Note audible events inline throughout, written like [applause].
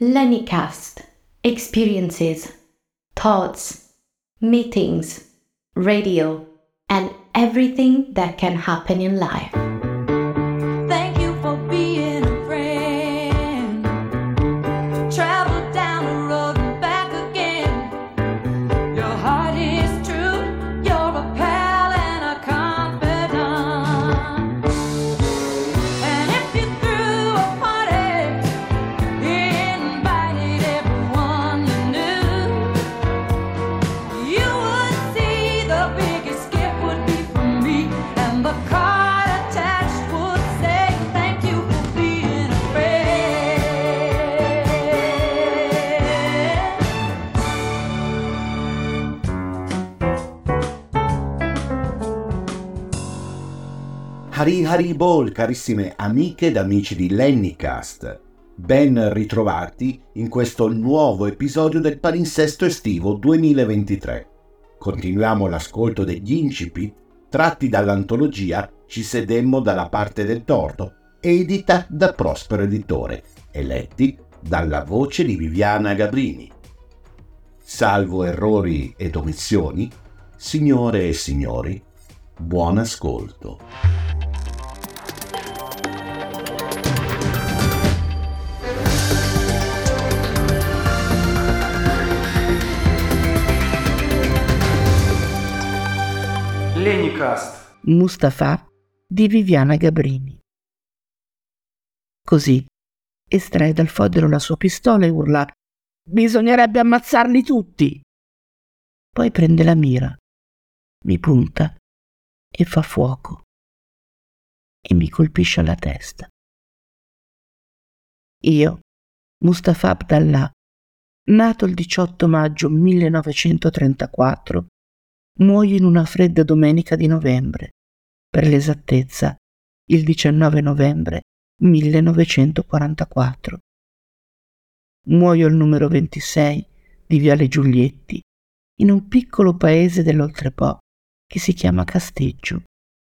Lennycast. Experiences, thoughts, meetings, radio, and everything that can happen in life. Hari Ball, carissime amiche ed amici di Lennycast. Ben ritrovati in questo nuovo episodio del palinsesto estivo 2023. Continuiamo l'ascolto degli incipit tratti dall'antologia Ci sedemmo dalla parte del torto, edita da Prospero Editore e letti dalla voce di Viviana Gabrini. Salvo errori ed omissioni, signore e signori, buon ascolto. Lenicast. Mustafa di Viviana Gabrini. Così estrae dal fodero la sua pistola e urla Bisognerebbe ammazzarli tutti. Poi prende la mira, mi punta e fa fuoco e mi colpisce alla testa. Io, Mustafa Abdallah, nato il 18 maggio 1934, muoio in una fredda domenica di novembre, per l'esattezza il 19 novembre 1944. Muoio al numero 26 di Viale Giulietti, in un piccolo paese dell'Oltrepo che si chiama Casteggio.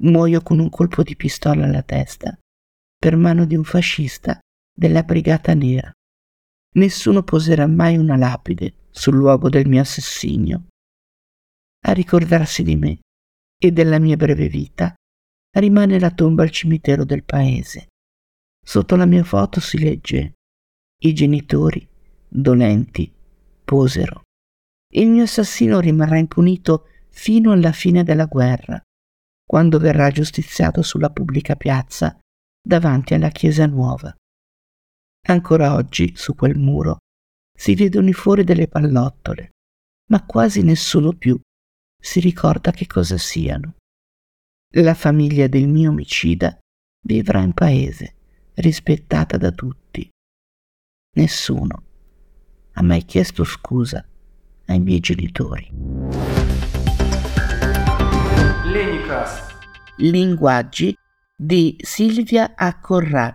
Muoio con un colpo di pistola alla testa, per mano di un fascista della Brigata Nera. Nessuno poserà mai una lapide sul luogo del mio assassinio a ricordarsi di me e della mia breve vita rimane la tomba al cimitero del paese. Sotto la mia foto si legge I genitori, dolenti, posero. Il mio assassino rimarrà impunito fino alla fine della guerra, quando verrà giustiziato sulla pubblica piazza davanti alla chiesa nuova. Ancora oggi, su quel muro, si vedono i fuori delle pallottole, ma quasi nessuno più si ricorda che cosa siano. La famiglia del mio omicida vivrà in paese, rispettata da tutti. Nessuno ha mai chiesto scusa ai miei genitori. Lenicast. Linguaggi di Silvia Accorrà.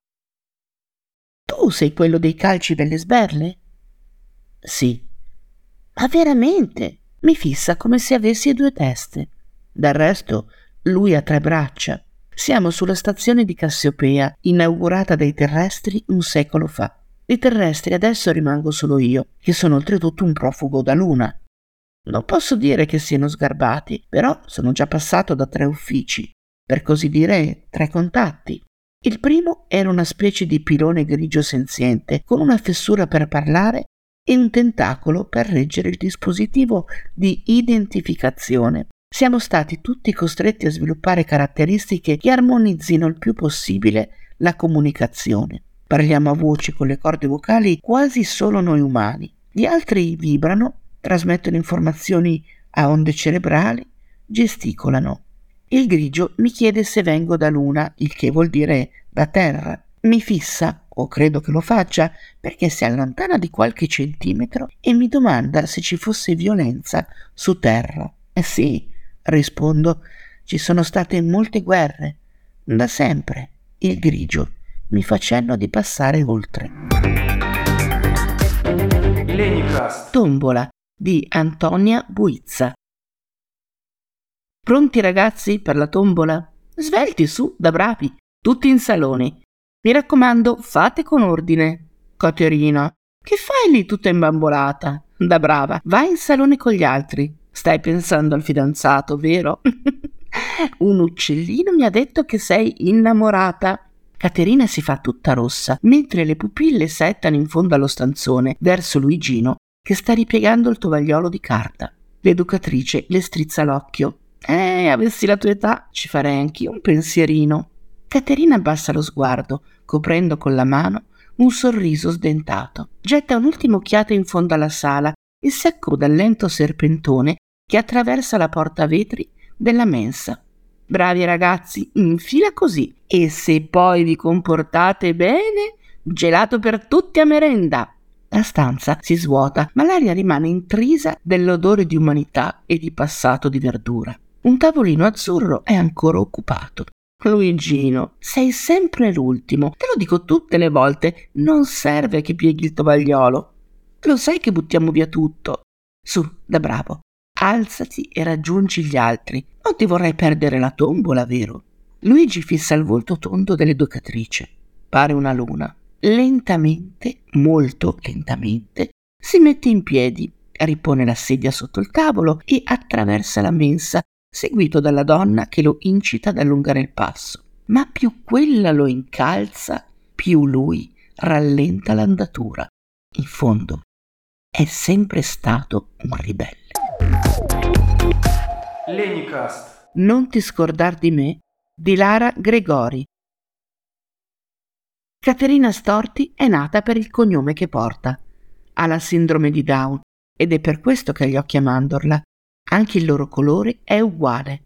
Tu sei quello dei calci delle sberle? Sì. Ma veramente? Mi fissa come se avessi due teste. Del resto, lui ha tre braccia. Siamo sulla stazione di Cassiopea, inaugurata dai terrestri un secolo fa. Dei terrestri adesso rimango solo io, che sono oltretutto un profugo da luna. Non posso dire che siano sgarbati, però sono già passato da tre uffici, per così dire tre contatti. Il primo era una specie di pilone grigio senziente, con una fessura per parlare e un tentacolo per reggere il dispositivo di identificazione. Siamo stati tutti costretti a sviluppare caratteristiche che armonizzino il più possibile la comunicazione. Parliamo a voce con le corde vocali quasi solo noi umani. Gli altri vibrano, trasmettono informazioni a onde cerebrali, gesticolano. Il grigio mi chiede se vengo da luna, il che vuol dire da terra. Mi fissa, o credo che lo faccia, perché si allontana di qualche centimetro e mi domanda se ci fosse violenza su terra. Eh sì, rispondo, ci sono state molte guerre. Da sempre. Il grigio mi fa cenno di passare oltre. Lenicast. Tombola di Antonia Buizza. Pronti ragazzi per la tombola? Svelti su, da bravi, tutti in salone. Mi raccomando, fate con ordine. Caterina, Che fai lì tutta imbambolata? Da brava, vai in salone con gli altri. Stai pensando al fidanzato, vero? [laughs] Un uccellino mi ha detto che sei innamorata. Caterina si fa tutta rossa, mentre le pupille settano in fondo allo stanzone, verso Luigino, che sta ripiegando il tovagliolo di carta. L'educatrice le strizza l'occhio. Eh, avessi la tua età, ci farei anch'io un pensierino. Caterina abbassa lo sguardo, coprendo con la mano un sorriso sdentato. Getta un'ultima occhiata in fondo alla sala e si accoda al lento serpentone che attraversa la porta vetri della mensa. Bravi ragazzi, in fila così. E se poi vi comportate bene, gelato per tutti a merenda. La stanza si svuota, ma l'aria rimane intrisa dell'odore di umanità e di passato di verdura. Un tavolino azzurro è ancora occupato. Luigino, sei sempre l'ultimo. Te lo dico tutte le volte. Non serve che pieghi il tovagliolo. Lo sai che buttiamo via tutto. Su, da bravo. Alzati e raggiungi gli altri. Non ti vorrei perdere la tombola, vero? Luigi fissa il volto tondo dell'educatrice. Pare una luna. Lentamente, molto lentamente, si mette in piedi, ripone la sedia sotto il tavolo e attraversa la mensa, seguito dalla donna che lo incita ad allungare il passo. Ma più quella lo incalza, più lui rallenta l'andatura. In fondo, è sempre stato un ribelle. Lenicast. Non ti scordar di me di Lara Gregori. Caterina Storti è nata per il cognome che porta. Ha la sindrome di Down ed è per questo che gli occhi a mandorla anche il loro colore è uguale.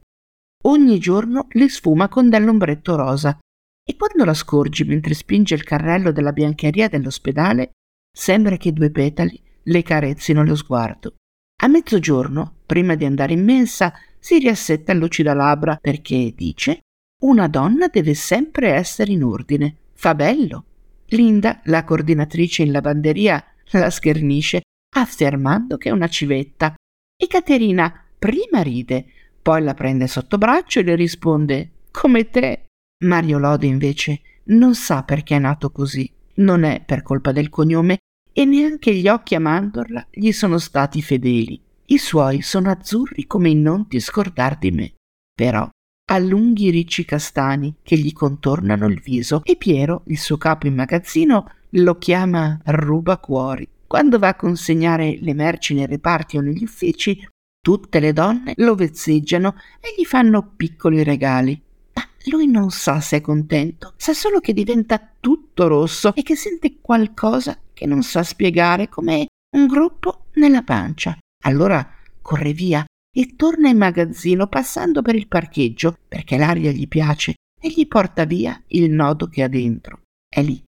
Ogni giorno li sfuma con dell'ombretto rosa e quando la scorgi mentre spinge il carrello della biancheria dell'ospedale, sembra che due petali le carezzino lo sguardo. A mezzogiorno, prima di andare in mensa, si riassetta lucida labbra perché dice una donna deve sempre essere in ordine. Fa bello. Linda, la coordinatrice in lavanderia, la schernisce affermando che è una civetta e Caterina prima ride, poi la prende sotto braccio e le risponde come te. Mario Lode invece non sa perché è nato così. Non è per colpa del cognome e neanche gli occhi a mandorla gli sono stati fedeli. I suoi sono azzurri come in non ti scordar di me. Però ha lunghi ricci castani che gli contornano il viso e Piero, il suo capo in magazzino, lo chiama rubacuori. Quando va a consegnare le merci nei reparti o negli uffici, tutte le donne lo vezzeggiano e gli fanno piccoli regali. Ma lui non sa se è contento, sa solo che diventa tutto rosso e che sente qualcosa che non sa spiegare come un gruppo nella pancia. Allora corre via e torna in magazzino passando per il parcheggio perché l'aria gli piace e gli porta via il nodo che ha dentro. È lì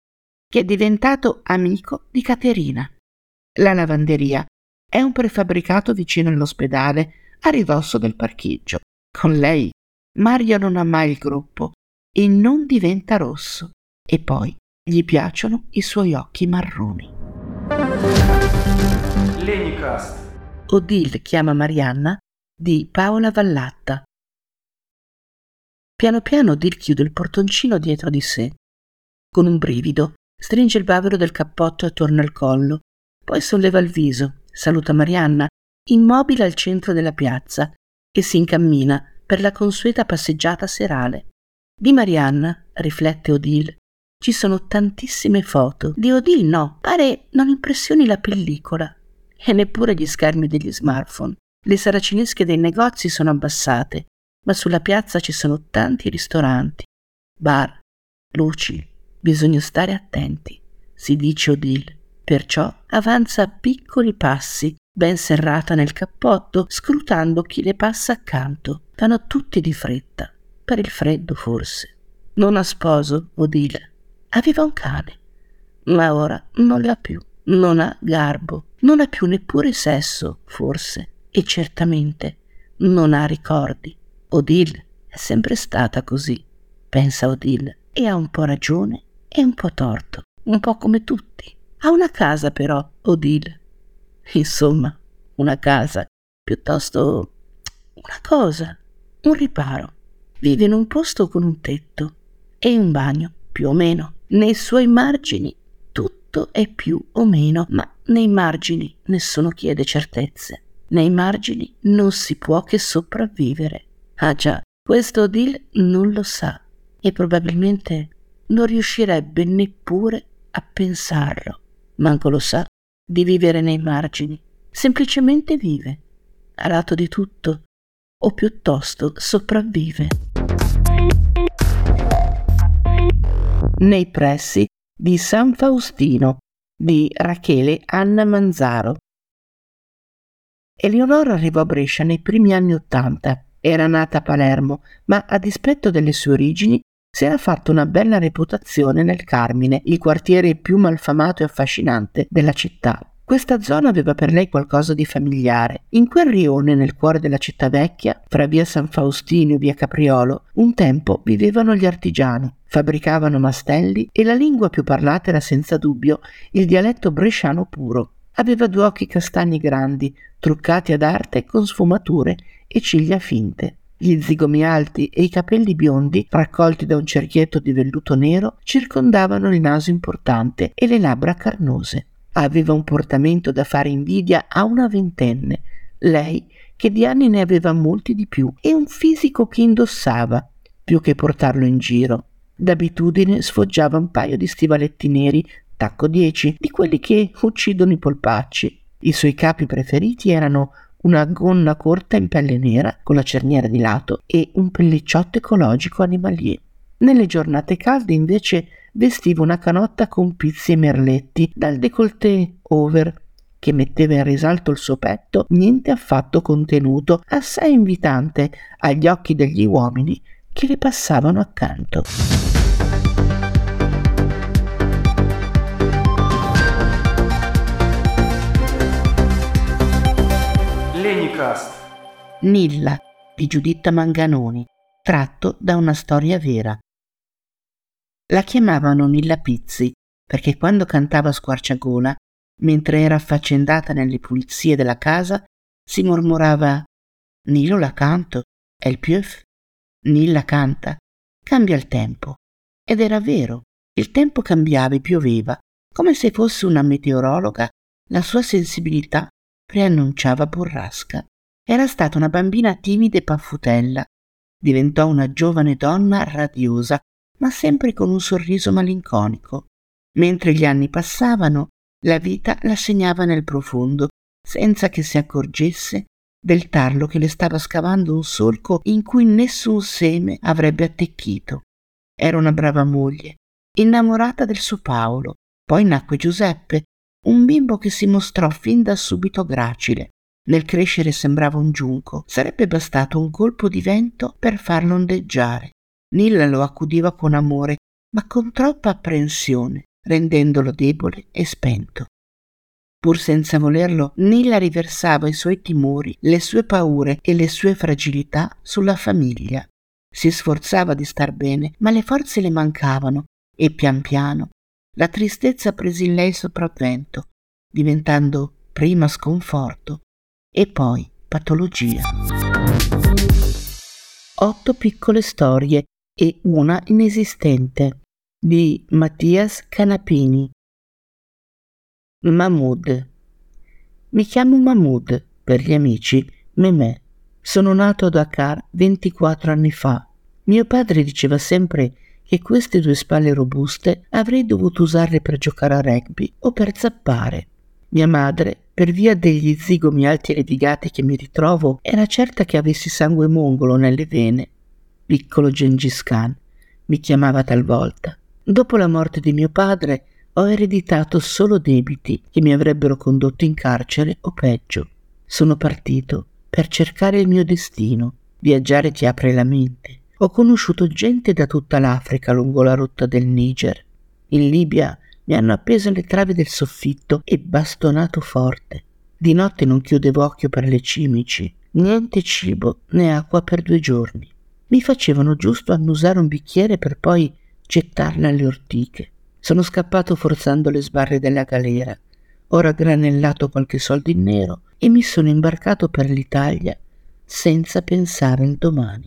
che è diventato amico di Caterina. La lavanderia è un prefabbricato vicino all'ospedale, a ridosso del parcheggio. Con lei Mario non ha mai il gruppo e non diventa rosso. E poi gli piacciono i suoi occhi marroni. Lenicast. Odile chiama Marianna di Paola Vallatta. Piano piano Odile chiude il portoncino dietro di sé. Con un brivido stringe il bavero del cappotto attorno al collo poi solleva il viso, saluta Marianna, immobile al centro della piazza, e si incammina per la consueta passeggiata serale. Di Marianna, riflette Odile, ci sono tantissime foto. Di Odile no, pare non impressioni la pellicola e neppure gli schermi degli smartphone. Le saracinesche dei negozi sono abbassate, ma sulla piazza ci sono tanti ristoranti, bar, luci. Bisogna stare attenti, si dice Odile. Perciò avanza a piccoli passi, ben serrata nel cappotto, scrutando chi le passa accanto. Vanno tutti di fretta, per il freddo forse. Non ha sposo, Odile. Aveva un cane, ma ora non l'ha più. Non ha garbo, non ha più neppure sesso, forse, e certamente non ha ricordi. Odile è sempre stata così, pensa Odile, e ha un po' ragione e un po' torto, un po' come tutti. Ha una casa però, Odile. Insomma, una casa, piuttosto una cosa, un riparo. Vive in un posto con un tetto e un bagno, più o meno. Nei suoi margini tutto è più o meno, ma nei margini nessuno chiede certezze. Nei margini non si può che sopravvivere. Ah già, questo Odile non lo sa e probabilmente non riuscirebbe neppure a pensarlo. Manco lo sa di vivere nei margini. Semplicemente vive, a lato di tutto, o piuttosto sopravvive. Nei pressi di San Faustino di Rachele Anna Manzaro. Eleonora arrivò a Brescia nei primi anni Ottanta. Era nata a Palermo, ma a dispetto delle sue origini si era fatta una bella reputazione nel Carmine, il quartiere più malfamato e affascinante della città. Questa zona aveva per lei qualcosa di familiare. In quel rione, nel cuore della città vecchia, fra via San Faustino e via Capriolo, un tempo vivevano gli artigiani, fabbricavano mastelli e la lingua più parlata era senza dubbio il dialetto bresciano puro. Aveva due occhi castani grandi, truccati ad arte con sfumature e ciglia finte. Gli zigomi alti e i capelli biondi, raccolti da un cerchietto di velluto nero, circondavano il naso importante e le labbra carnose. Aveva un portamento da fare invidia a una ventenne, lei che di anni ne aveva molti di più, e un fisico che indossava, più che portarlo in giro. D'abitudine sfoggiava un paio di stivaletti neri, tacco 10, di quelli che uccidono i polpacci. I suoi capi preferiti erano una gonna corta in pelle nera con la cerniera di lato e un pellicciotto ecologico animalier. Nelle giornate calde invece vestiva una canotta con pizzi e merletti dal décolleté over che metteva in risalto il suo petto, niente affatto contenuto, assai invitante agli occhi degli uomini che le passavano accanto. Lenicast. Nilla di Giuditta Manganoni, tratto da una storia vera. La chiamavano Nilla Pizzi perché quando cantava a squarciagola, mentre era affaccendata nelle pulizie della casa, si mormorava Nilo la canto, è il pieuf, Nilla canta, cambia il tempo. Ed era vero, il tempo cambiava e pioveva, come se fosse una meteorologa, la sua sensibilità preannunciava burrasca. Era stata una bambina timida e paffutella. Diventò una giovane donna radiosa, ma sempre con un sorriso malinconico. Mentre gli anni passavano, la vita la segnava nel profondo, senza che si accorgesse del tarlo che le stava scavando un solco in cui nessun seme avrebbe attecchito. Era una brava moglie, innamorata del suo Paolo. Poi nacque Giuseppe, un bimbo che si mostrò fin da subito gracile. Nel crescere sembrava un giunco, sarebbe bastato un colpo di vento per farlo ondeggiare. Nilla lo accudiva con amore, ma con troppa apprensione, rendendolo debole e spento. Pur senza volerlo, Nilla riversava i suoi timori, le sue paure e le sue fragilità sulla famiglia. Si sforzava di star bene, ma le forze le mancavano e pian piano la tristezza prese in lei sopravvento, diventando prima sconforto e poi patologia. Otto piccole storie e una inesistente di Mattias Canapini. Mahmoud. Mi chiamo Mahmoud, per gli amici, Memè. Sono nato a Dakar 24 anni fa. Mio padre diceva sempre che queste due spalle robuste avrei dovuto usarle per giocare a rugby o per zappare. Mia madre, per via degli zigomi alti e levigati che mi ritrovo, era certa che avessi sangue mongolo nelle vene. Piccolo Gengis Khan, mi chiamava talvolta. Dopo la morte di mio padre ho ereditato solo debiti che mi avrebbero condotto in carcere o peggio. Sono partito per cercare il mio destino. Viaggiare ti apre la mente. Ho conosciuto gente da tutta l'Africa lungo la rotta del Niger. In Libia mi hanno appeso le travi del soffitto e bastonato forte. Di notte non chiudevo occhio per le cimici. Niente cibo né acqua per due giorni. Mi facevano giusto annusare un bicchiere per poi gettarla alle ortiche. Sono scappato forzando le sbarre della galera. Ho raggranellato qualche soldo in nero e mi sono imbarcato per l'Italia senza pensare al domani.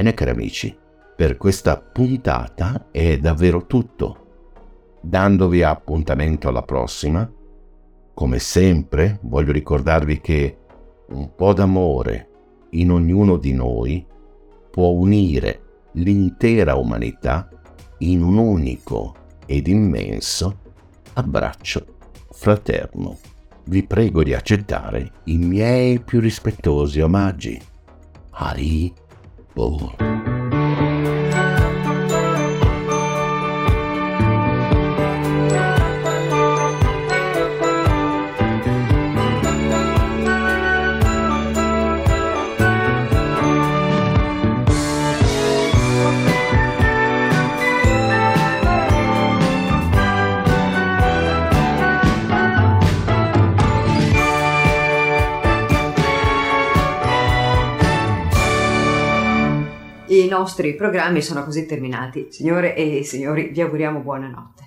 Bene cari amici, per questa puntata è davvero tutto. Dandovi appuntamento alla prossima, come sempre voglio ricordarvi che un po' d'amore in ognuno di noi può unire l'intera umanità in un unico ed immenso abbraccio fraterno. Vi prego di accettare i miei più rispettosi omaggi. Hari bull. Nostri programmi sono così terminati. Signore e signori, vi auguriamo buonanotte.